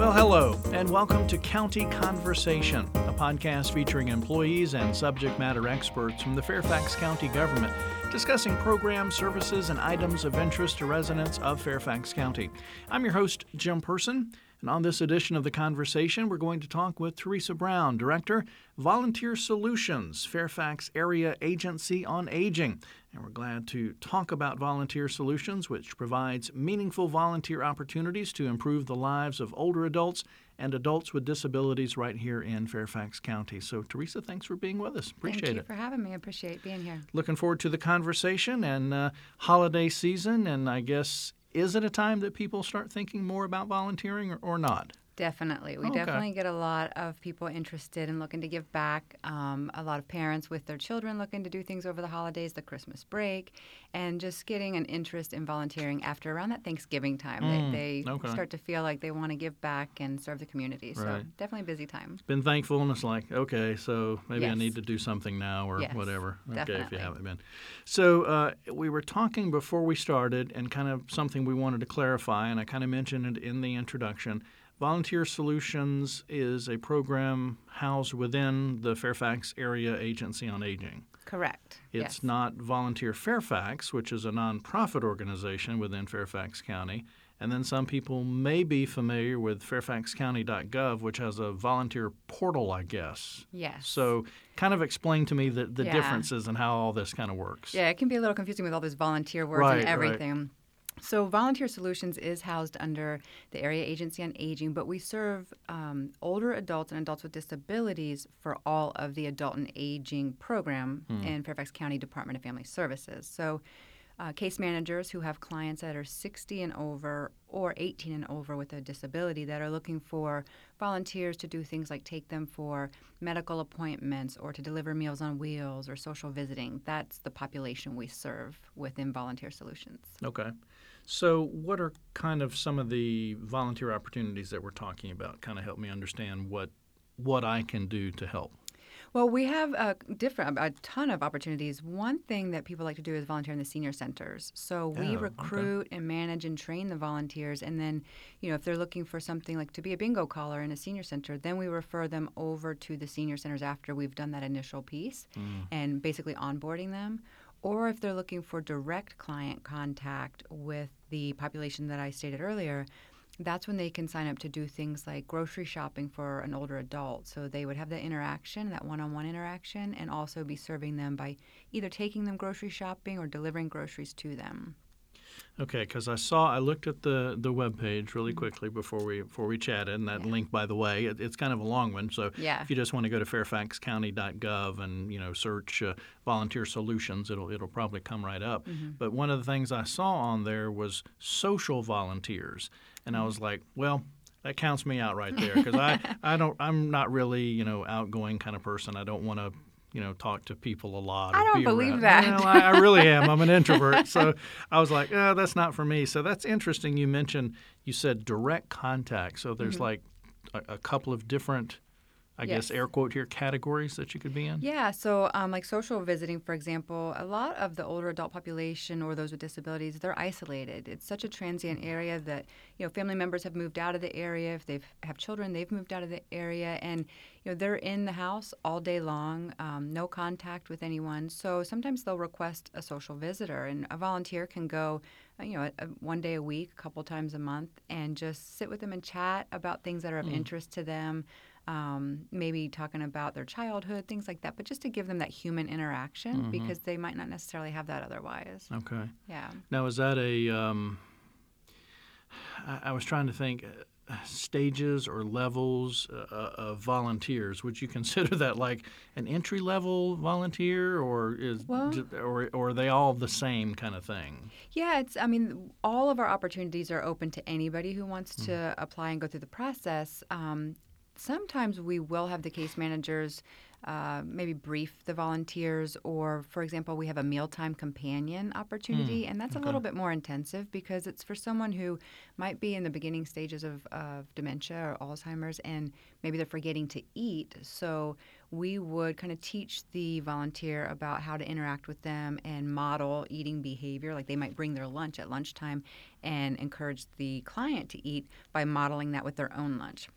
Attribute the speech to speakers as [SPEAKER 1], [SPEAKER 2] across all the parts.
[SPEAKER 1] Well, hello, and welcome to County Conversation, a podcast featuring employees and subject matter experts from the Fairfax County government discussing programs, services, and items of interest to residents of Fairfax County. I'm your host, Jim Person. And on this edition of The Conversation, we're going to talk with Theresa Brown, Director, Volunteer Solutions, Fairfax Area Agency on Aging. And we're glad to talk about Volunteer Solutions, which provides meaningful volunteer opportunities to improve the lives of older adults and adults with disabilities right here in Fairfax County. So, Theresa, thanks for being with us. Appreciate it.
[SPEAKER 2] Thank you
[SPEAKER 1] it.
[SPEAKER 2] for having me. Appreciate being here.
[SPEAKER 1] Looking forward to the conversation and uh, holiday season, and I guess is it a time that people start thinking more about volunteering or, or not?
[SPEAKER 2] Definitely. We
[SPEAKER 1] Okay.
[SPEAKER 2] definitely get a lot of people interested in looking to give back. Um, a lot of parents with their children looking to do things over the holidays, the Christmas break, and just getting an interest in volunteering after around that Thanksgiving time.
[SPEAKER 1] Mm,
[SPEAKER 2] they they
[SPEAKER 1] okay.
[SPEAKER 2] start to feel like they want to give back and serve the community. So
[SPEAKER 1] Right.
[SPEAKER 2] definitely a busy time.
[SPEAKER 1] Been thankful, and it's like, okay, so maybe I need to do something now or
[SPEAKER 2] Yes,
[SPEAKER 1] whatever. Okay, if you haven't been. So uh, we were talking before we started, and kind of something we wanted to clarify, and I kind of mentioned it in the introduction. Volunteer Solutions is a program housed within the Fairfax Area Agency on Aging.
[SPEAKER 2] Correct.
[SPEAKER 1] It's
[SPEAKER 2] yes.
[SPEAKER 1] not Volunteer Fairfax, which is a nonprofit organization within Fairfax County. And then some people may be familiar with fairfaxcounty.gov, which has a volunteer portal, I guess.
[SPEAKER 2] Yes.
[SPEAKER 1] So, kind of explain to me the, the
[SPEAKER 2] Yeah.
[SPEAKER 1] differences and how all this kind of works.
[SPEAKER 2] Yeah, it can be a little confusing with all those volunteer words
[SPEAKER 1] Right,
[SPEAKER 2] and
[SPEAKER 1] right.
[SPEAKER 2] So, Volunteer Solutions is housed under the Area Agency on Aging, but we serve um, older adults and adults with disabilities for all of the Adult and Aging program in Fairfax County Department of Family Services. So, uh, case managers who have clients that are 60 and over or 18 and over with a disability that are looking for volunteers to do things like take them for medical appointments or to deliver meals on wheels or social visiting. That's the population we serve within Volunteer Solutions.
[SPEAKER 1] Okay. So, what are kind of some of the volunteer opportunities that we're talking about? Kind of help me understand what what I can do to help.
[SPEAKER 2] Well, we have a different, a ton of opportunities. One thing that people like to do is volunteer in the senior centers. So
[SPEAKER 1] Oh,
[SPEAKER 2] we
[SPEAKER 1] okay.
[SPEAKER 2] recruit and manage and train the volunteers, and then, you know, if they're looking for something like to be a bingo caller in a senior center, then we refer them over to the senior centers after we've done that initial piece,
[SPEAKER 1] Mm.
[SPEAKER 2] and basically onboarding them. Or if they're looking for direct client contact with the population that I stated earlier, that's when they can sign up to do things like grocery shopping for an older adult. So they would have that interaction, that one on one interaction, and also be serving them by either taking them grocery shopping or delivering groceries to them.
[SPEAKER 1] Okay, because I saw I looked at the the web page really quickly before we before we chatted, and that
[SPEAKER 2] Mm-hmm. Yeah.
[SPEAKER 1] link, by the way, it, it's kind of a long one. So
[SPEAKER 2] Yeah.
[SPEAKER 1] if you just want to go to fairfaxcounty.gov and you know search uh, volunteer solutions, it'll it'll probably come right up.
[SPEAKER 2] Mm-hmm.
[SPEAKER 1] But one of the things I saw on there was social volunteers, and
[SPEAKER 2] Mm-hmm.
[SPEAKER 1] I was like, well. That counts me out right there because I, I don't I'm not really you know outgoing kind of person. I don't want to you know talk to people a lot.
[SPEAKER 2] I don't
[SPEAKER 1] be
[SPEAKER 2] believe
[SPEAKER 1] around-
[SPEAKER 2] that.
[SPEAKER 1] Well, I, I really am. I'm an introvert, so I was like, oh, that's not for me. So that's interesting. You mentioned you said direct contact. So there's mm-hmm. like a, a couple of different, I guess air quote here categories that you could be in.
[SPEAKER 2] Yeah, so um, like social visiting, for example, a lot of the older adult population or those with disabilities, they're isolated. It's such a transient area that you know family members have moved out of the area. If they have children, they've moved out of the area, and you know they're in the house all day long, um, no contact with anyone. So sometimes they'll request a social visitor, and a volunteer can go, uh, you know, a, a- one day a week, a couple times a month, and just sit with them and chat about things that are of interest to them um, maybe talking about their childhood, things like that, but just to give them that human interaction because they might not necessarily have that otherwise.
[SPEAKER 1] Okay.
[SPEAKER 2] Yeah.
[SPEAKER 1] Now is that a? Um, I, I was trying to think. Uh, stages or levels uh, of volunteers would you consider that like an entry level volunteer or is
[SPEAKER 2] Well-
[SPEAKER 1] or, or are they all the same kind of thing
[SPEAKER 2] Yeah, it's, I mean, all of our opportunities are open to anybody who wants to apply and go through the process. Um, sometimes we will have the case managers uh, maybe brief the volunteers, or for example, we have a mealtime companion opportunity, and that's a little bit more intensive because it's for someone who might be in the beginning stages of, of dementia or Alzheimer's, and maybe they're forgetting to eat. So we would kind of teach the volunteer about how to interact with them and model eating behavior. Like they might bring their lunch at lunchtime and encourage the client to eat by modeling that with their own lunch.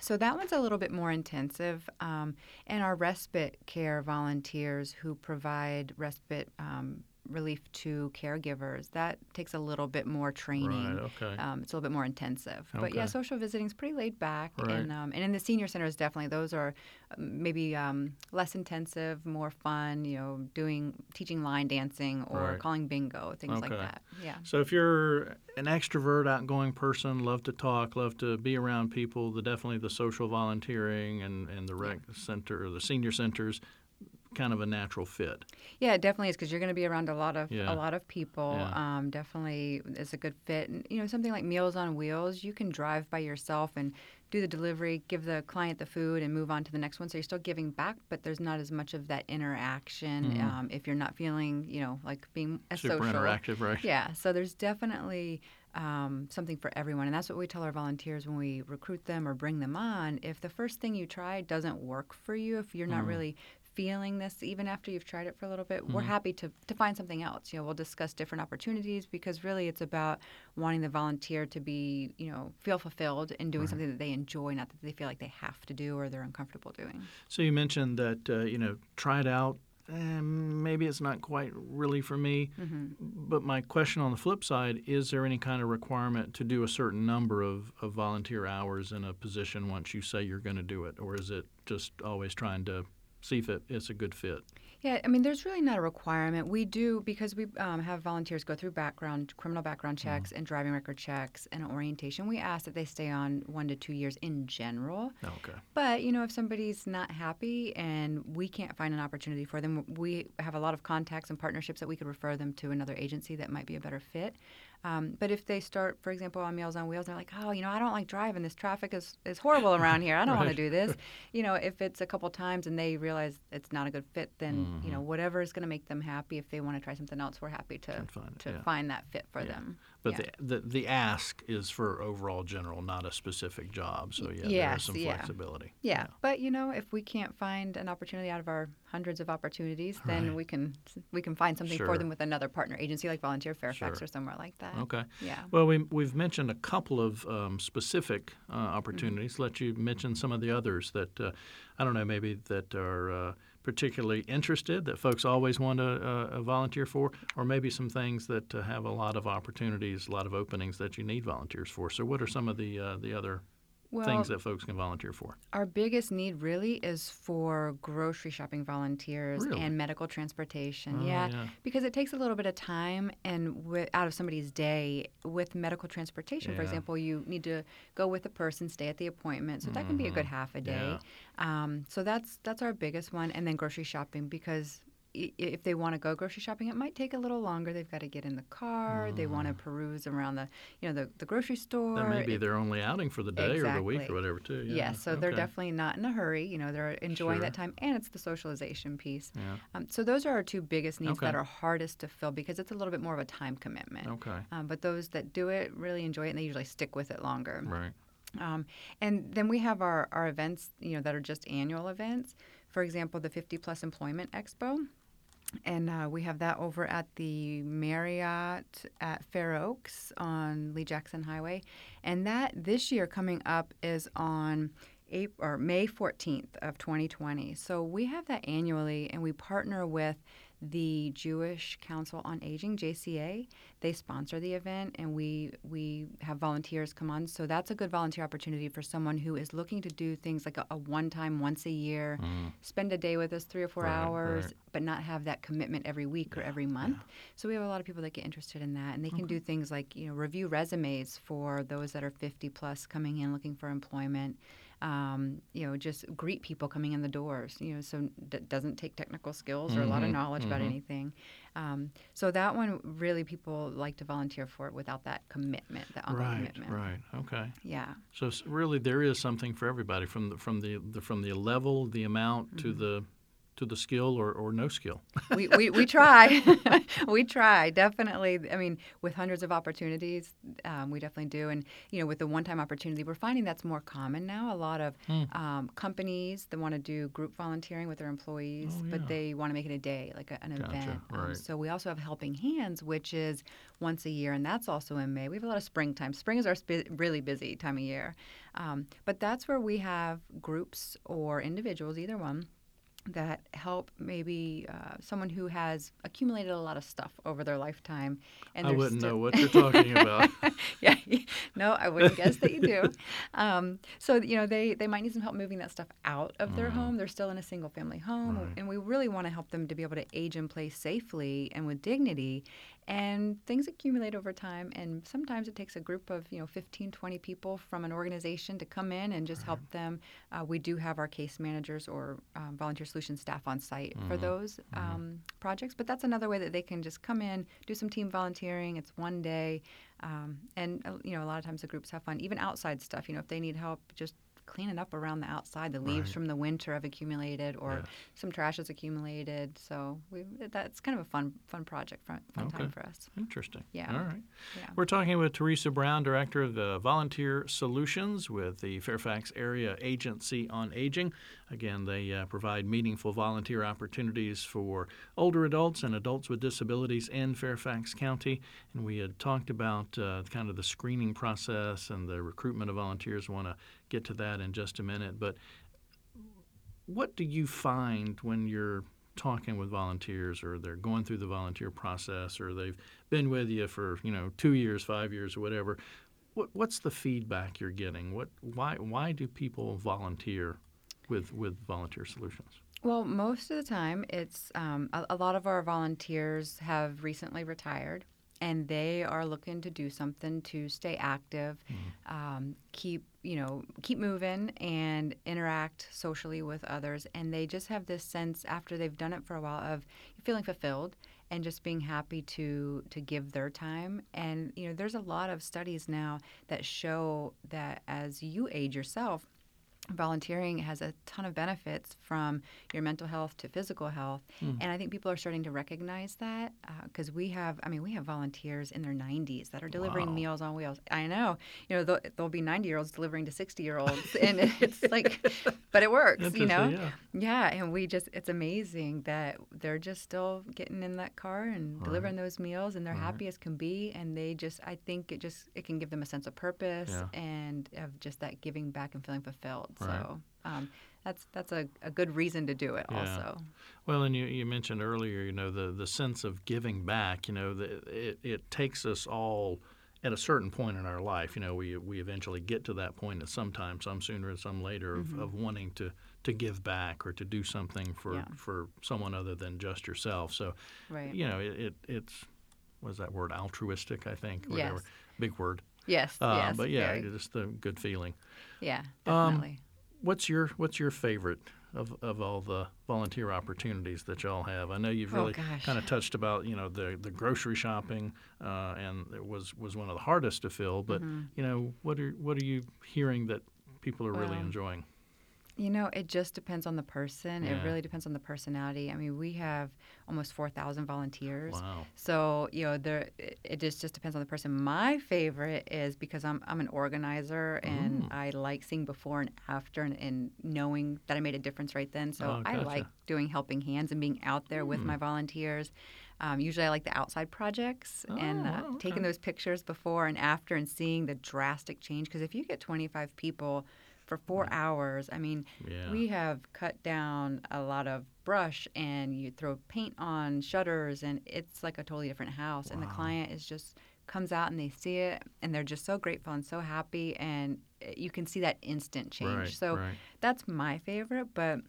[SPEAKER 2] So that one's a little bit more intensive. Um, and our respite care volunteers who provide respite um, relief to caregivers, that takes a little bit more training.
[SPEAKER 1] Right, okay.
[SPEAKER 2] Um, it's a little bit more intensive. Okay. But yeah, social visiting is pretty laid back.
[SPEAKER 1] Right.
[SPEAKER 2] And, um, and in the senior centers, definitely, those are um, maybe um, less intensive, more fun, you know, doing, teaching line dancing or
[SPEAKER 1] Right.
[SPEAKER 2] calling bingo, things like
[SPEAKER 1] Okay.
[SPEAKER 2] that. Yeah.
[SPEAKER 1] So if you're an extrovert, outgoing person, love to talk, love to be around people, the definitely the social volunteering and, and the rec center or the senior centers, kind of a natural fit.
[SPEAKER 2] Yeah, it definitely is because you're going to be around a lot of
[SPEAKER 1] Yeah.
[SPEAKER 2] a lot of people.
[SPEAKER 1] Yeah.
[SPEAKER 2] Um, definitely is a good fit. And you know, something like Meals on Wheels, you can drive by yourself and do the delivery, give the client the food, and move on to the next one. So you're still giving back, but there's not as much of that interaction um, if you're not feeling, you know, like being a
[SPEAKER 1] Mm-hmm. Super
[SPEAKER 2] social.
[SPEAKER 1] interactive, right?
[SPEAKER 2] Yeah, so there's definitely um, something for everyone. And that's what we tell our volunteers when we recruit them or bring them on. If the first thing you try doesn't work for you, if you're
[SPEAKER 1] Mm-hmm.
[SPEAKER 2] not really feeling this even after you've tried it for a little bit,
[SPEAKER 1] Mm-hmm.
[SPEAKER 2] we're happy to, to find something else. You know, we'll discuss different opportunities because really it's about wanting the volunteer to be, you know, feel fulfilled and doing something that they enjoy, not that they feel like they have to do or they're uncomfortable doing.
[SPEAKER 1] So you mentioned that uh, you know try it out. And maybe it's not quite really for me.
[SPEAKER 2] Mm-hmm.
[SPEAKER 1] But my question on the flip side is there any kind of requirement to do a certain number of, of volunteer hours in a position once you say you're going to do it? Or is it just always trying to see if it, it's a good fit?
[SPEAKER 2] Yeah, I mean, there's really not a requirement. We do because we um, have volunteers go through background, criminal background checks, and driving record checks, and orientation. We ask that they stay on one to two years in general.
[SPEAKER 1] Okay.
[SPEAKER 2] But you know, if somebody's not happy and we can't find an opportunity for them, we have a lot of contacts and partnerships that we could refer them to another agency that might be a better fit. Um, but if they start, for example, on Meals on Wheels, they're like, oh, you know, I don't like driving. This traffic is, is horrible around here. I don't want to do this. You know, if it's a couple times and they realize it's not a good fit, then you know, whatever is going to make them happy. If they want to try something else, we're happy to
[SPEAKER 1] find it,
[SPEAKER 2] to
[SPEAKER 1] yeah.
[SPEAKER 2] find that fit for them.
[SPEAKER 1] But
[SPEAKER 2] Yeah.
[SPEAKER 1] the, the the ask is for overall general, not a specific job. So yeah, there is some
[SPEAKER 2] yeah.
[SPEAKER 1] flexibility.
[SPEAKER 2] Yeah, but you know, if we can't find an opportunity out of our hundreds of opportunities, then
[SPEAKER 1] Right.
[SPEAKER 2] we can we can find something
[SPEAKER 1] Sure.
[SPEAKER 2] for them with another partner agency like Volunteer Fairfax
[SPEAKER 1] Sure.
[SPEAKER 2] or somewhere like that.
[SPEAKER 1] Okay.
[SPEAKER 2] Yeah.
[SPEAKER 1] Well, we, we've mentioned a couple of um, specific uh,
[SPEAKER 2] Mm-hmm.
[SPEAKER 1] opportunities. Let you mention some of the others that uh, I don't know, maybe that are uh, particularly interested that folks always want to uh, volunteer for, or maybe some things that uh, have a lot of opportunities, a lot of openings that you need volunteers for. So, what are some of the uh, the other
[SPEAKER 2] Well,
[SPEAKER 1] things that folks can volunteer for?
[SPEAKER 2] our biggest need really is for grocery shopping volunteers
[SPEAKER 1] Really?
[SPEAKER 2] and medical transportation.
[SPEAKER 1] Oh,
[SPEAKER 2] yeah,
[SPEAKER 1] yeah.
[SPEAKER 2] because it takes a little bit of time and out of somebody's day with medical transportation. For example, you need to go with a person, stay at the appointment, so that can be a good half a day. Um, so that's that's our biggest one, and then grocery shopping because. If they want to go grocery shopping, it might take a little longer. They've got to get in the car. They want to peruse around the, you know, the, the grocery store.
[SPEAKER 1] That may be
[SPEAKER 2] It-
[SPEAKER 1] their only outing for the day or the week or whatever, too. Yeah.
[SPEAKER 2] Yes, so they're definitely not in a hurry. You know, they're enjoying
[SPEAKER 1] Sure.
[SPEAKER 2] that time, and it's the socialization piece.
[SPEAKER 1] Yeah.
[SPEAKER 2] Um, so those are our two biggest needs that are hardest to fill because it's a little bit more of a time commitment.
[SPEAKER 1] Okay.
[SPEAKER 2] Um, but those that do it really enjoy it, and they usually stick with it longer.
[SPEAKER 1] Right.
[SPEAKER 2] Um, and then we have our, our events, you know, that are just annual events. For example, the 50 Plus Employment Expo. And uh, we have that over at the Marriott at Fair Oaks on Lee Jackson Highway. And that this year coming up is on April, or May 14th of 2020. So we have that annually, and we partner with the Jewish Council on Aging (JCA). They sponsor the event, and we we have volunteers come on. So that's a good volunteer opportunity for someone who is looking to do things like a, a one-time, once a year, mm-hmm. spend a day with us, three or four
[SPEAKER 1] Right,
[SPEAKER 2] hours,
[SPEAKER 1] right.
[SPEAKER 2] but not have that commitment every week or every month. So we have a lot of people that get interested in that, and they can do things like you know review resumes for those that are 50 plus coming in looking for employment. Um, you know, just greet people coming in the doors. You know, so that doesn't take technical skills or a lot of
[SPEAKER 1] Mhm,
[SPEAKER 2] knowledge about anything. Um, so that one really people like to volunteer for it without that commitment, that
[SPEAKER 1] Right.
[SPEAKER 2] commitment.
[SPEAKER 1] Right. Okay.
[SPEAKER 2] Yeah.
[SPEAKER 1] So really, there is something for everybody from the from the, the from the level, the amount to
[SPEAKER 2] Mm-hmm.
[SPEAKER 1] the to the skill or, or no skill.
[SPEAKER 2] we, we, we try. we try, definitely. I mean, with hundreds of opportunities, um, we definitely do. And, you know, with the one time opportunity, we're finding that's more common now. A lot of
[SPEAKER 1] Hmm.
[SPEAKER 2] um, companies that want to do group volunteering with their employees,
[SPEAKER 1] Oh,
[SPEAKER 2] but they want to make it a day, like a, an
[SPEAKER 1] Gotcha,
[SPEAKER 2] event. Um, so we also have Helping Hands, which is once a year, and that's also in May. We have a lot of springtime. Spring is our sp- really busy time of year. Um, but that's where we have groups or individuals, either one, that help maybe uh, someone who has accumulated a lot of stuff over their lifetime. And
[SPEAKER 1] I wouldn't
[SPEAKER 2] still-
[SPEAKER 1] know what you're talking about.
[SPEAKER 2] yeah, no, I wouldn't guess that you do. Um, so you know, they they might need some help moving that stuff out of their home. They're still in a single family home.
[SPEAKER 1] Right.
[SPEAKER 2] and we really want to help them to be able to age in place safely and with dignity. And things accumulate over time, and sometimes it takes a group of you know 15, 20 people from an organization to come in and just help them. Uh, we do have our case managers or um, volunteer solution staff on site for those um, projects, but that's another way that they can just come in, do some team volunteering. It's one day, um, and uh, you know a lot of times the groups have fun, even outside stuff. You know if they need help, just cleaning up around the outside. The leaves
[SPEAKER 1] Right.
[SPEAKER 2] from the winter have accumulated, or
[SPEAKER 1] Yes.
[SPEAKER 2] some trash has accumulated. So we that's kind of a fun fun project, fun, fun
[SPEAKER 1] Okay.
[SPEAKER 2] time for us.
[SPEAKER 1] Interesting.
[SPEAKER 2] Yeah.
[SPEAKER 1] All right.
[SPEAKER 2] Yeah.
[SPEAKER 1] We're talking with Theresa Brown, Director of the Volunteer Solutions with the Fairfax Area Agency on Aging. Again, they uh, provide meaningful volunteer opportunities for older adults and adults with disabilities in Fairfax County. And we had talked about uh, kind of the screening process and the recruitment of volunteers. want to get to that in just a minute. But what do you find when you're talking with volunteers or they're going through the volunteer process or they've been with you for you know two years five years or whatever what, what's the feedback you're getting what why why do people volunteer with with volunteer solutions
[SPEAKER 2] Well, most of the time, it's um, a, a lot of our volunteers have recently retired, and they are looking to do something to stay active, um, keep you know keep moving, and interact socially with others. And they just have this sense after they've done it for a while of feeling fulfilled and just being happy to to give their time. And you know, there's a lot of studies now that show that as you age yourself volunteering has a ton of benefits from your mental health to physical health hmm. and i think people are starting to recognize that uh, because we have i mean we have volunteers in their 90s that are delivering
[SPEAKER 1] Wow.
[SPEAKER 2] meals on wheels i know you know there'll, be 90 year olds delivering to 60 year olds and it's like but it works you know
[SPEAKER 1] yeah.
[SPEAKER 2] yeah, and we just it's amazing that they're just still getting in that car and delivering those meals and they're happy as can be and they just I think it just it can give them a sense of purpose
[SPEAKER 1] Yeah.
[SPEAKER 2] and of just that giving back and feeling fulfilled.
[SPEAKER 1] Right.
[SPEAKER 2] So um, that's that's a, a good reason to do it
[SPEAKER 1] Yeah.
[SPEAKER 2] also.
[SPEAKER 1] Well, and you, you mentioned earlier, you know, the, the sense of giving back, you know, the, it, it takes us all at a certain point in our life. You know, we, we eventually get to that point at some time, some sooner and some later, of, of wanting to, to give back or to do something for,
[SPEAKER 2] Yeah.
[SPEAKER 1] for someone other than just yourself. So,
[SPEAKER 2] Right.
[SPEAKER 1] you know, it, it, it's, what is that word, altruistic, I think, or whatever.
[SPEAKER 2] Yes.
[SPEAKER 1] Big word.
[SPEAKER 2] Yes.
[SPEAKER 1] Uh,
[SPEAKER 2] yes.
[SPEAKER 1] but yeah,
[SPEAKER 2] very.
[SPEAKER 1] just a good feeling.
[SPEAKER 2] yeah,
[SPEAKER 1] Um,
[SPEAKER 2] definitely.
[SPEAKER 1] What's your What's your favorite of, of all the volunteer opportunities that y'all have? I know you've
[SPEAKER 2] Oh,
[SPEAKER 1] really
[SPEAKER 2] gosh.
[SPEAKER 1] kind of touched about you know the the grocery shopping, uh, and it was was one of the hardest to fill. But
[SPEAKER 2] Mm-hmm.
[SPEAKER 1] you know what are what are you hearing that people are really enjoying?
[SPEAKER 2] You know, it just depends on the person.
[SPEAKER 1] Yeah.
[SPEAKER 2] It really depends on the personality. I mean, we have almost 4,000 volunteers.
[SPEAKER 1] Wow.
[SPEAKER 2] So, you know, there it- just, just depends on the person. My favorite is because I'm, I'm an organizer and I like seeing before and after and, and knowing that I made a difference right then. So
[SPEAKER 1] Oh,
[SPEAKER 2] I like doing helping hands and being out there with my volunteers. Um, usually I like the outside projects and
[SPEAKER 1] Oh,
[SPEAKER 2] uh,
[SPEAKER 1] wow,
[SPEAKER 2] taking those pictures before and after and seeing the drastic change. Because if you get 25 people for four hours, I mean,
[SPEAKER 1] Yeah.
[SPEAKER 2] we have cut down a lot of brush and you throw paint on shutters and it's like a totally different house. And the client is just comes out and they see it and they're just so grateful and so happy. And uh, you can see that instant change.
[SPEAKER 1] Right,
[SPEAKER 2] so
[SPEAKER 1] right.
[SPEAKER 2] that's my favorite. But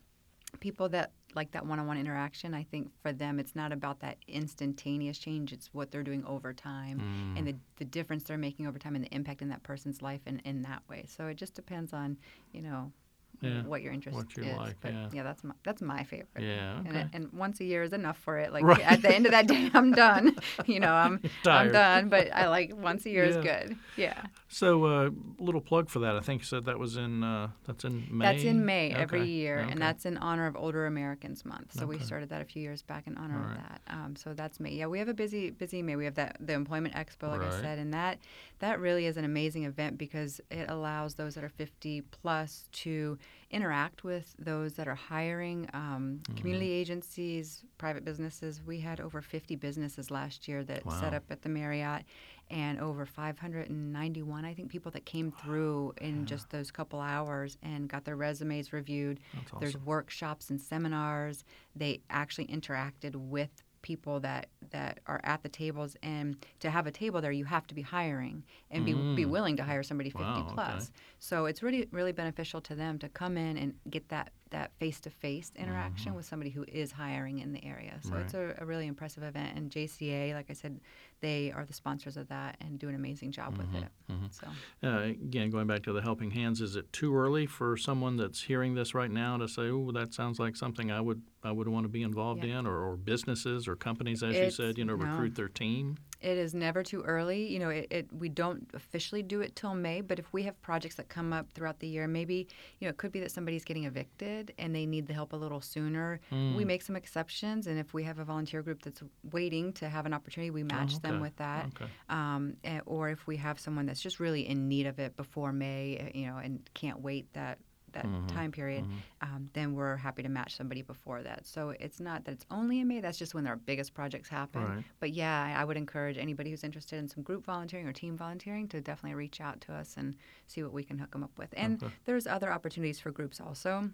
[SPEAKER 2] people that like that one-on-one interaction i think for them it's not about that instantaneous change it's what they're doing over time
[SPEAKER 1] Mm.
[SPEAKER 2] and the, the difference they're making over time and the impact in that person's life in, in that way so it just depends on you know
[SPEAKER 1] Yeah,
[SPEAKER 2] what your interest
[SPEAKER 1] what you
[SPEAKER 2] is.
[SPEAKER 1] like,
[SPEAKER 2] but
[SPEAKER 1] yeah.
[SPEAKER 2] that's my that's my favorite.
[SPEAKER 1] Yeah,
[SPEAKER 2] And,
[SPEAKER 1] okay.
[SPEAKER 2] it- and once a year is enough for it. Like
[SPEAKER 1] Right.
[SPEAKER 2] at the end of that day, I'm done. you know, I'm I'm done. But I like once a year is good. Yeah.
[SPEAKER 1] So, uh, little plug for that. I think you said that was in uh, that's in May.
[SPEAKER 2] That's in May every year,
[SPEAKER 1] okay.
[SPEAKER 2] and that's in honor of Older Americans Month. So we started that a few years back in honor
[SPEAKER 1] All
[SPEAKER 2] of that. Um, so that's May. Yeah, we have a busy, busy May. We have that the Employment Expo, like
[SPEAKER 1] Right.
[SPEAKER 2] I said, and that that really is an amazing event because it allows those that are 50 plus to interact with those that are hiring, um,
[SPEAKER 1] Mm-hmm.
[SPEAKER 2] community agencies, private businesses. We had over 50 businesses last year that set up at the Marriott, and over 591, I think, people that came through in just those couple hours and got their resumes reviewed.
[SPEAKER 1] That's
[SPEAKER 2] There's
[SPEAKER 1] awesome.
[SPEAKER 2] workshops and seminars. They actually interacted with people that that are at the tables and to have a table there you have to be hiring and be, be
[SPEAKER 1] Mm.
[SPEAKER 2] willing to hire somebody 50
[SPEAKER 1] Wow, okay.
[SPEAKER 2] plus so it's really really beneficial to them to come in and get that that face-to-face interaction mm-hmm. with somebody who is hiring in the area. So it's a, a really impressive event and jca like i said they are the sponsors of that and do an amazing job with mm-hmm. it. Mm-hmm. So.
[SPEAKER 1] Uh, again, going back to the helping hands, is it too early for someone that's hearing this right now to say, "Oh, that sounds like something I would I would want to be involved
[SPEAKER 2] Yeah.
[SPEAKER 1] in," or, or businesses or companies, as
[SPEAKER 2] It's-
[SPEAKER 1] you said, you know,
[SPEAKER 2] no.
[SPEAKER 1] recruit their team?
[SPEAKER 2] It is never too early. You know, it, it we don't officially do it till May, but if we have projects that come up throughout the year, maybe you know it could be that somebody's getting evicted and they need the help a little sooner.
[SPEAKER 1] Hmm.
[SPEAKER 2] We make some exceptions, and if we have a volunteer group that's waiting to have an opportunity, we match them
[SPEAKER 1] Oh, okay.
[SPEAKER 2] with that.
[SPEAKER 1] Okay.
[SPEAKER 2] Um, eh, or if we have someone that's just really in need of it before May, eh, you know, and can't wait that that
[SPEAKER 1] Mm-hmm.
[SPEAKER 2] time period, um, then we're happy to match somebody before that. So it's not that it's only in May. That's just when our biggest projects happen.
[SPEAKER 1] Right.
[SPEAKER 2] But yeah, I would encourage anybody who's interested in some group volunteering or team volunteering to definitely reach out to us and see what we can hook them up with. And
[SPEAKER 1] Okay.
[SPEAKER 2] there's other opportunities for groups also.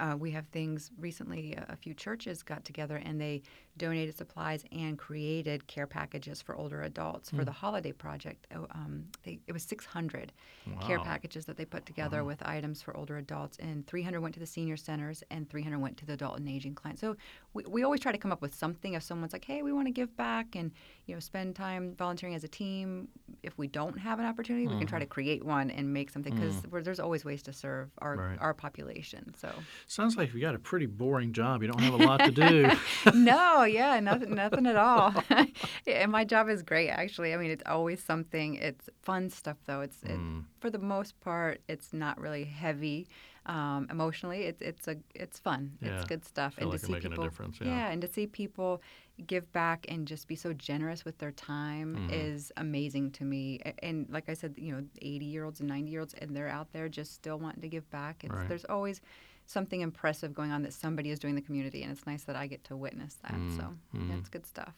[SPEAKER 2] Uh, we have things recently, a few churches got together and they donated supplies and created care packages for older adults
[SPEAKER 1] Hmm.
[SPEAKER 2] for the holiday project. Oh, Um, they, it was 600 care packages that they put together with items for older adults, and 300 went to the senior centers and 300 went to the adult and aging clients. So we, we always try to come up with something if someone's like, hey, we want to give back and you know spend time volunteering as a team. If we don't have an opportunity, we can try to create one and make something because there's always ways to serve our,
[SPEAKER 1] Right.
[SPEAKER 2] our population. So
[SPEAKER 1] Sounds like you got a pretty boring job. You don't have a lot to do.
[SPEAKER 2] no, yeah, nothing, nothing at all. Yeah, and my job is great, actually. I mean, it's always something. It's fun stuff, though. It's it,
[SPEAKER 1] Mm.
[SPEAKER 2] for the most part, it's not really heavy um, emotionally. It's it's a it's fun.
[SPEAKER 1] Yeah,
[SPEAKER 2] It's good stuff. and
[SPEAKER 1] like
[SPEAKER 2] to see people,
[SPEAKER 1] difference, yeah.
[SPEAKER 2] and to see people give back and just be so generous with their time
[SPEAKER 1] Mm-hmm.
[SPEAKER 2] is amazing to me. And like I said, you know, 80 year olds and 90 year olds, and they're out there just still wanting to give back. It's,
[SPEAKER 1] Right.
[SPEAKER 2] There's always something impressive going on that somebody is doing the community, and it's nice that I get to witness that. So
[SPEAKER 1] Mm-hmm.
[SPEAKER 2] that's good stuff.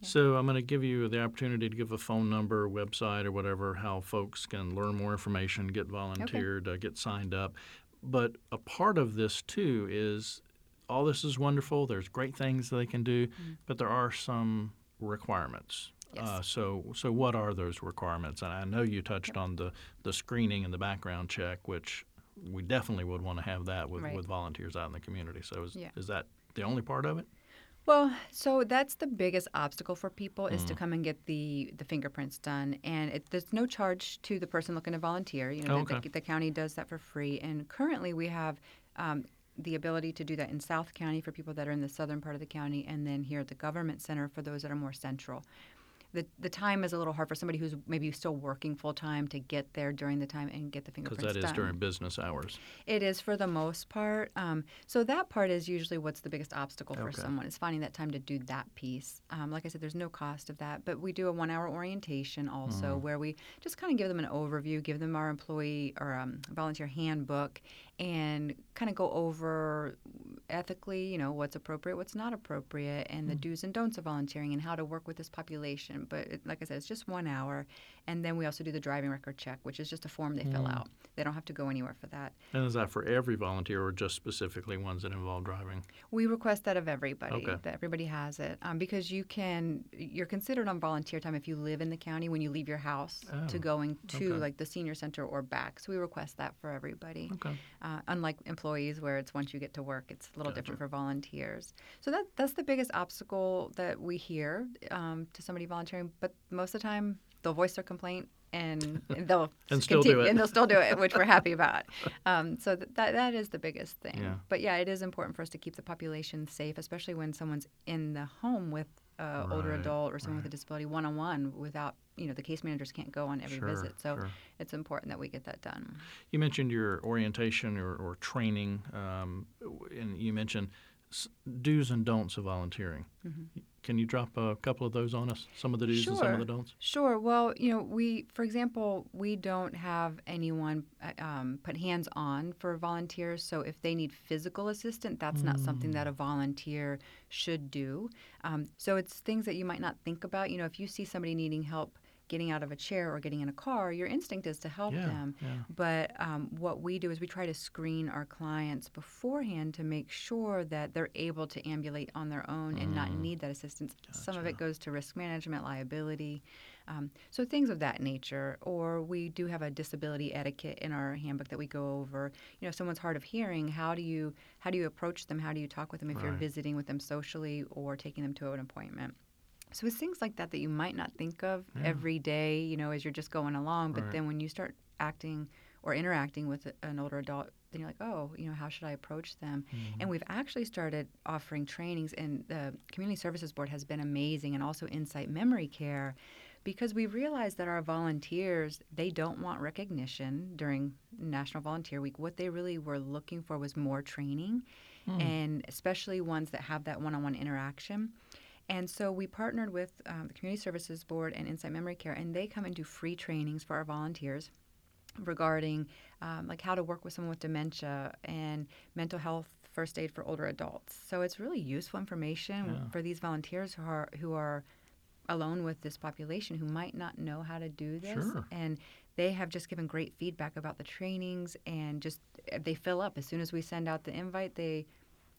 [SPEAKER 1] So I'm going to give you the opportunity to give a phone number, website, or whatever, how folks can learn more information, get volunteered, uh, get signed up. But a part of this too is all this is wonderful. There's great things they can do, but there are some requirements.
[SPEAKER 2] Yes.
[SPEAKER 1] Uh, so, so what are those requirements? And I know you touched on the, the screening and the background check, which we definitely would want to have that with,
[SPEAKER 2] Right.
[SPEAKER 1] with volunteers out in the community. So, is,
[SPEAKER 2] Yeah.
[SPEAKER 1] is that the only part of it?
[SPEAKER 2] Well, so that's the biggest obstacle for people is
[SPEAKER 1] Mm.
[SPEAKER 2] to come and get the the fingerprints done, and it, there's no charge to the person looking to volunteer. You know,
[SPEAKER 1] Oh, okay.
[SPEAKER 2] the, the county does that for free, and currently we have. Um, the ability to do that in South County for people that are in the southern part of the county, and then here at the government center for those that are more central. The, the time is a little hard for somebody who's maybe still working full time to get there during the time and get the fingerprints Because
[SPEAKER 1] that is
[SPEAKER 2] done.
[SPEAKER 1] during business hours.
[SPEAKER 2] It is for the most part. Um, so that part is usually what's the biggest obstacle for
[SPEAKER 1] Okay.
[SPEAKER 2] someone is finding that time to do that piece. Um, like I said, there's no cost of that, but we do a one-hour orientation also
[SPEAKER 1] Mm-hmm.
[SPEAKER 2] where we just kind of give them an overview, give them our employee or um, volunteer handbook, and kind of go over ethically, you know, what's appropriate, what's not appropriate, and the
[SPEAKER 1] Mm.
[SPEAKER 2] do's and don'ts of volunteering and how to work with this population. But it, like I said, it's just one hour, and then we also do the driving record check, which is just a form they fill
[SPEAKER 1] Mm.
[SPEAKER 2] out. They don't have to go anywhere for that.
[SPEAKER 1] And is that for every volunteer or just specifically ones that involve driving?
[SPEAKER 2] We request that of everybody,
[SPEAKER 1] Okay.
[SPEAKER 2] that everybody has it, um, because you can, you're considered on volunteer time if you live in the county when you leave your house to
[SPEAKER 1] Oh,
[SPEAKER 2] going to
[SPEAKER 1] okay.
[SPEAKER 2] like the senior center or back. So we request that for everybody.
[SPEAKER 1] Okay.
[SPEAKER 2] Uh, unlike employees, where it's once you get to work, it's a little
[SPEAKER 1] Gotcha.
[SPEAKER 2] different for volunteers. So that that's the biggest obstacle that we hear um, to somebody volunteering. But most of the time, they'll voice their complaint and, and they'll
[SPEAKER 1] and still do it.
[SPEAKER 2] and they'll still do it, which we're happy about. Um, so th- that that is the biggest thing.
[SPEAKER 1] Yeah.
[SPEAKER 2] But yeah, it is important for us to keep the population safe, especially when someone's in the home with an older
[SPEAKER 1] Right,
[SPEAKER 2] adult or someone
[SPEAKER 1] right.
[SPEAKER 2] with a disability one on one without you know the case managers can't go on every
[SPEAKER 1] Sure,
[SPEAKER 2] visit. So
[SPEAKER 1] sure.
[SPEAKER 2] it's important that we get that done.
[SPEAKER 1] You mentioned your orientation or, or training, um, and you mentioned do's and don'ts of volunteering. Can you drop a couple of those on us? Some of the do's and some of
[SPEAKER 2] Sure.
[SPEAKER 1] the don'ts?
[SPEAKER 2] Sure. Well, you know, we, for example, we don't have anyone uh, um, put hands on for volunteers. So if they need physical assistance, that's not something that a volunteer should do. Um, so it's things that you might not think about. You know, if you see somebody needing help getting out of a chair or getting in a car, your instinct is to help
[SPEAKER 1] Yeah,
[SPEAKER 2] them.
[SPEAKER 1] yeah.
[SPEAKER 2] But um, what we do is we try to screen our clients beforehand to make sure that they're able to ambulate on their own and not need that assistance. Some of it goes to risk management, liability, um, so things of that nature. Or we do have a disability etiquette in our handbook that we go over. You know, if someone's hard of hearing, how do you how do you approach them? How do you talk with them if you're visiting with them socially or taking them to an appointment? So it's things like that that you might not think of mm. every day, you know, as you're just going along. But
[SPEAKER 1] Right.
[SPEAKER 2] then when you start acting or interacting with an older adult, then you're like, oh, you know, how should I approach them? And mm-hmm. we've actually started offering trainings, and the Community Services Board has been amazing, and also Insight Memory Care, because we realized that our volunteers they don't want recognition during National Volunteer Week. What they really were looking for was more training, hmm. and especially ones that have that one-on-one interaction. And so we partnered with um, the Community Services Board and Insight Memory Care, and they come and do free trainings for our volunteers regarding um, like how to work with someone with dementia and mental health first aid for older adults. So it's really useful information
[SPEAKER 1] Yeah.
[SPEAKER 2] for these volunteers who are who are alone with this population who might not know how to do this
[SPEAKER 1] Sure.
[SPEAKER 2] and they have just given great feedback about the trainings and just they fill up as soon as we send out the invite they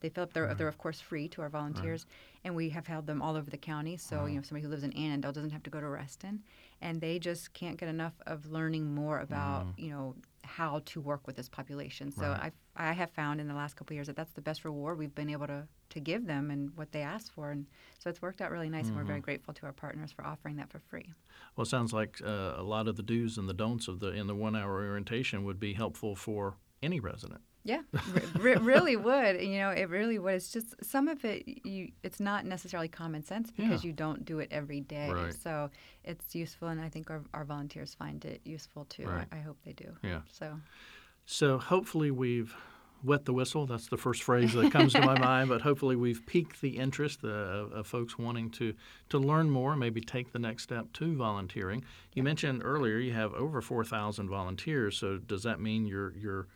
[SPEAKER 2] they fill up they're, mm-hmm. they're of course free to our mm-hmm. volunteers and we have held them all over the county so you know mm-hmm. somebody who lives in annandale doesn't have to go to reston and they just can't get enough of learning more about you know how to work with this population so
[SPEAKER 1] Right.
[SPEAKER 2] i i have found in the last couple of years that that's the best reward we've been able to to give them and what they asked for and so it's worked out really nice and we're very grateful to our partners for offering that for free.
[SPEAKER 1] Well, it sounds like uh, a lot of the do's and the don'ts of the in the one hour orientation would be helpful for any resident.
[SPEAKER 2] Yeah, re- re- really would. You know, it really would. It's just some of it. You, it's not necessarily common sense because
[SPEAKER 1] Yeah.
[SPEAKER 2] you don't do it every day.
[SPEAKER 1] Right.
[SPEAKER 2] So it's useful, and I think our, our volunteers find it useful too.
[SPEAKER 1] Right.
[SPEAKER 2] I, I hope they do.
[SPEAKER 1] Yeah.
[SPEAKER 2] So
[SPEAKER 1] So hopefully we've wet the whistle. That's the first phrase that comes to my mind. But hopefully we've piqued the interest uh, of, of folks wanting to to learn more, maybe take the next step to volunteering. You mentioned earlier you have over four thousand volunteers. So does that mean you're you're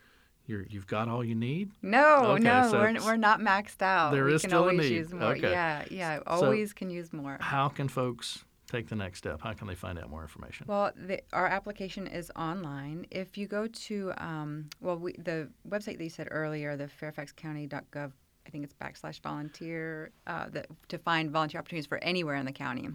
[SPEAKER 1] you're, you've got all you need?
[SPEAKER 2] no,
[SPEAKER 1] Okay,
[SPEAKER 2] no,
[SPEAKER 1] so
[SPEAKER 2] we're, we're not maxed out.
[SPEAKER 1] There
[SPEAKER 2] we
[SPEAKER 1] is
[SPEAKER 2] can
[SPEAKER 1] still a
[SPEAKER 2] always
[SPEAKER 1] need.
[SPEAKER 2] use more.
[SPEAKER 1] Okay.
[SPEAKER 2] Yeah, yeah, always can use more.
[SPEAKER 1] How can folks take the next step? How can they find out more information?
[SPEAKER 2] Well, the, our application is online. If you go to, um, well, we, the website that you said earlier, the fairfaxcounty.gov, I think it's backslash volunteer, uh, the, to find volunteer opportunities for anywhere in the county,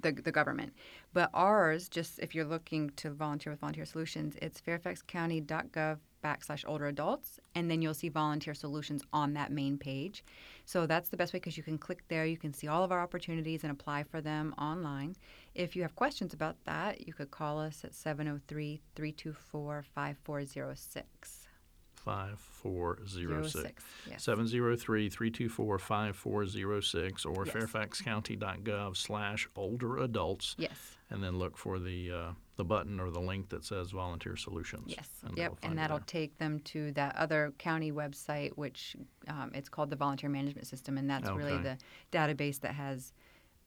[SPEAKER 2] the, the government. But ours, just if you're looking to volunteer with Volunteer Solutions, it's fairfaxcounty.gov backslash older adults, and then you'll see volunteer solutions on that main page. So that's the best way because you can click there, you can see all of our opportunities and apply for them online. If you have questions about that, you could call us at 703 324 5406.
[SPEAKER 1] Five four zero six.
[SPEAKER 2] Yes.
[SPEAKER 1] 703-324-5406 or
[SPEAKER 2] Yes.
[SPEAKER 1] fairfaxcounty.gov slash older adults
[SPEAKER 2] Yes.
[SPEAKER 1] and then look for the uh, the button or the link that says volunteer solutions.
[SPEAKER 2] Yes.
[SPEAKER 1] And
[SPEAKER 2] yep. And that'll take them to that other county website, which um, it's called the Volunteer Management System, and that's really the database that has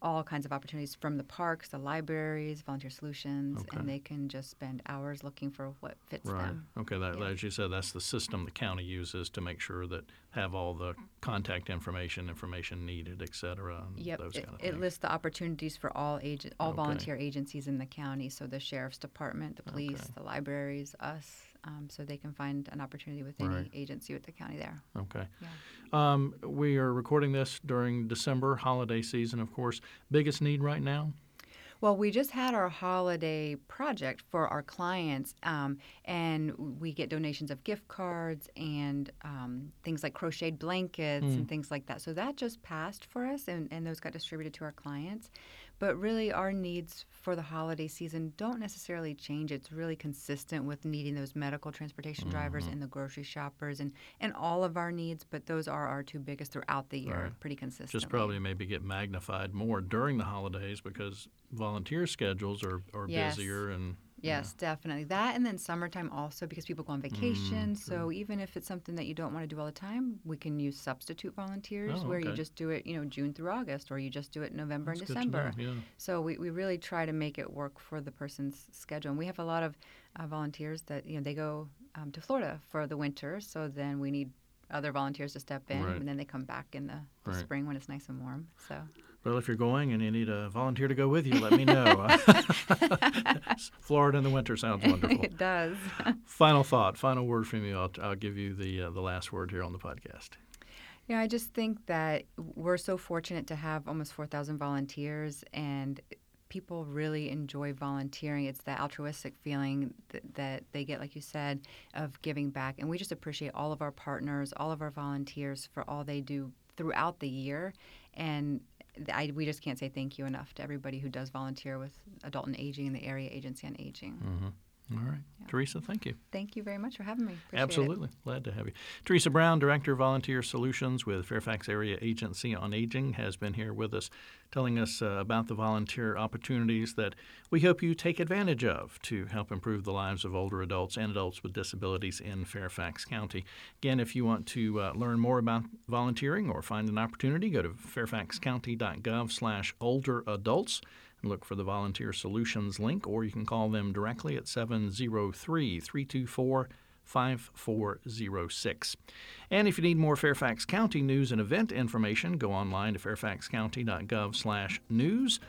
[SPEAKER 2] all kinds of opportunities from the parks, the libraries, volunteer solutions,
[SPEAKER 1] Okay.
[SPEAKER 2] and they can just spend hours looking for what fits
[SPEAKER 1] Right.
[SPEAKER 2] them.
[SPEAKER 1] Okay. That,
[SPEAKER 2] Yeah.
[SPEAKER 1] As you said, that's the system the county uses to make sure that have all the contact information, information needed, et cetera,
[SPEAKER 2] Yep,
[SPEAKER 1] those
[SPEAKER 2] it,
[SPEAKER 1] kind of
[SPEAKER 2] it lists the opportunities for all agent, all
[SPEAKER 1] Okay.
[SPEAKER 2] volunteer agencies in the county. So the sheriff's department, the police,
[SPEAKER 1] Okay.
[SPEAKER 2] the libraries, us, um, so they can find an opportunity with any
[SPEAKER 1] Right.
[SPEAKER 2] agency with the county there.
[SPEAKER 1] Okay.
[SPEAKER 2] Yeah.
[SPEAKER 1] Um, we are recording this during December, holiday season, of course. Biggest need right now?
[SPEAKER 2] Well, we just had our holiday project for our clients, um, and we get donations of gift cards and um, things like crocheted blankets and things like that. So that just passed for us, and, and those got distributed to our clients. But really, our needs for the holiday season don't necessarily change. It's really consistent with needing those medical transportation drivers
[SPEAKER 1] Mm-hmm.
[SPEAKER 2] and the grocery shoppers and, and all of our needs. But those are our two biggest throughout the year,
[SPEAKER 1] Right.
[SPEAKER 2] pretty consistent.
[SPEAKER 1] Just probably maybe get magnified more during the holidays because volunteer schedules are, are
[SPEAKER 2] Yes.
[SPEAKER 1] busier and
[SPEAKER 2] Yes, definitely. That and then summertime also because people go on vacation.
[SPEAKER 1] Mm,
[SPEAKER 2] so even if it's something that you don't want to do all the time, we can use substitute volunteers
[SPEAKER 1] Oh,
[SPEAKER 2] where you just do it, you know, June through August or you just do it November
[SPEAKER 1] That's
[SPEAKER 2] and
[SPEAKER 1] know,
[SPEAKER 2] December.
[SPEAKER 1] yeah.
[SPEAKER 2] So we, we really try to make it work for the person's schedule. And we have a lot of uh, volunteers that, you know, they go um, to Florida for the winter. So then we need other volunteers to step in
[SPEAKER 1] Right.
[SPEAKER 2] and then they come back in the, the
[SPEAKER 1] Right.
[SPEAKER 2] spring when it's nice and warm. So
[SPEAKER 1] Well, if you're going and you need a volunteer to go with you, let me know. Florida in the winter sounds wonderful.
[SPEAKER 2] it does.
[SPEAKER 1] final thought, final word from you. I'll, I'll give you the uh, the last word here on the podcast.
[SPEAKER 2] Yeah, I just think that we're so fortunate to have almost 4,000 volunteers, and people really enjoy volunteering. It's that altruistic feeling that, that they get, like you said, of giving back. And we just appreciate all of our partners, all of our volunteers for all they do throughout the year. And I, we just can't say thank you enough to everybody who does volunteer with Adult and Aging and the Area Agency on Aging. Mm-hmm.
[SPEAKER 1] All right, Theresa, thank you.
[SPEAKER 2] Thank you very much for having me. Appreciate it.
[SPEAKER 1] Absolutely. Glad to have you. Theresa Brown, Director of Volunteer Solutions with Fairfax Area Agency on Aging, has been here with us telling us uh, about the volunteer opportunities that we hope you take advantage of to help improve the lives of older adults and adults with disabilities in Fairfax County. Again, if you want to uh, learn more about volunteering or find an opportunity, go to fairfaxcounty.gov slash older adults look for the Volunteer Solutions link, or you can call them directly at 703 324 5406. And if you need more Fairfax County news and event information, go online to fairfaxcounty.gov/news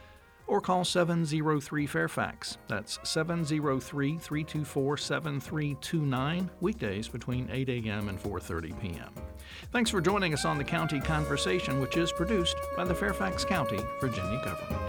[SPEAKER 1] or call 703 Fairfax. That's 703-324-7329 weekdays between 8 a.m. and 4:30 p.m. Thanks for joining us on the County Conversation, which is produced by the Fairfax County, Virginia government.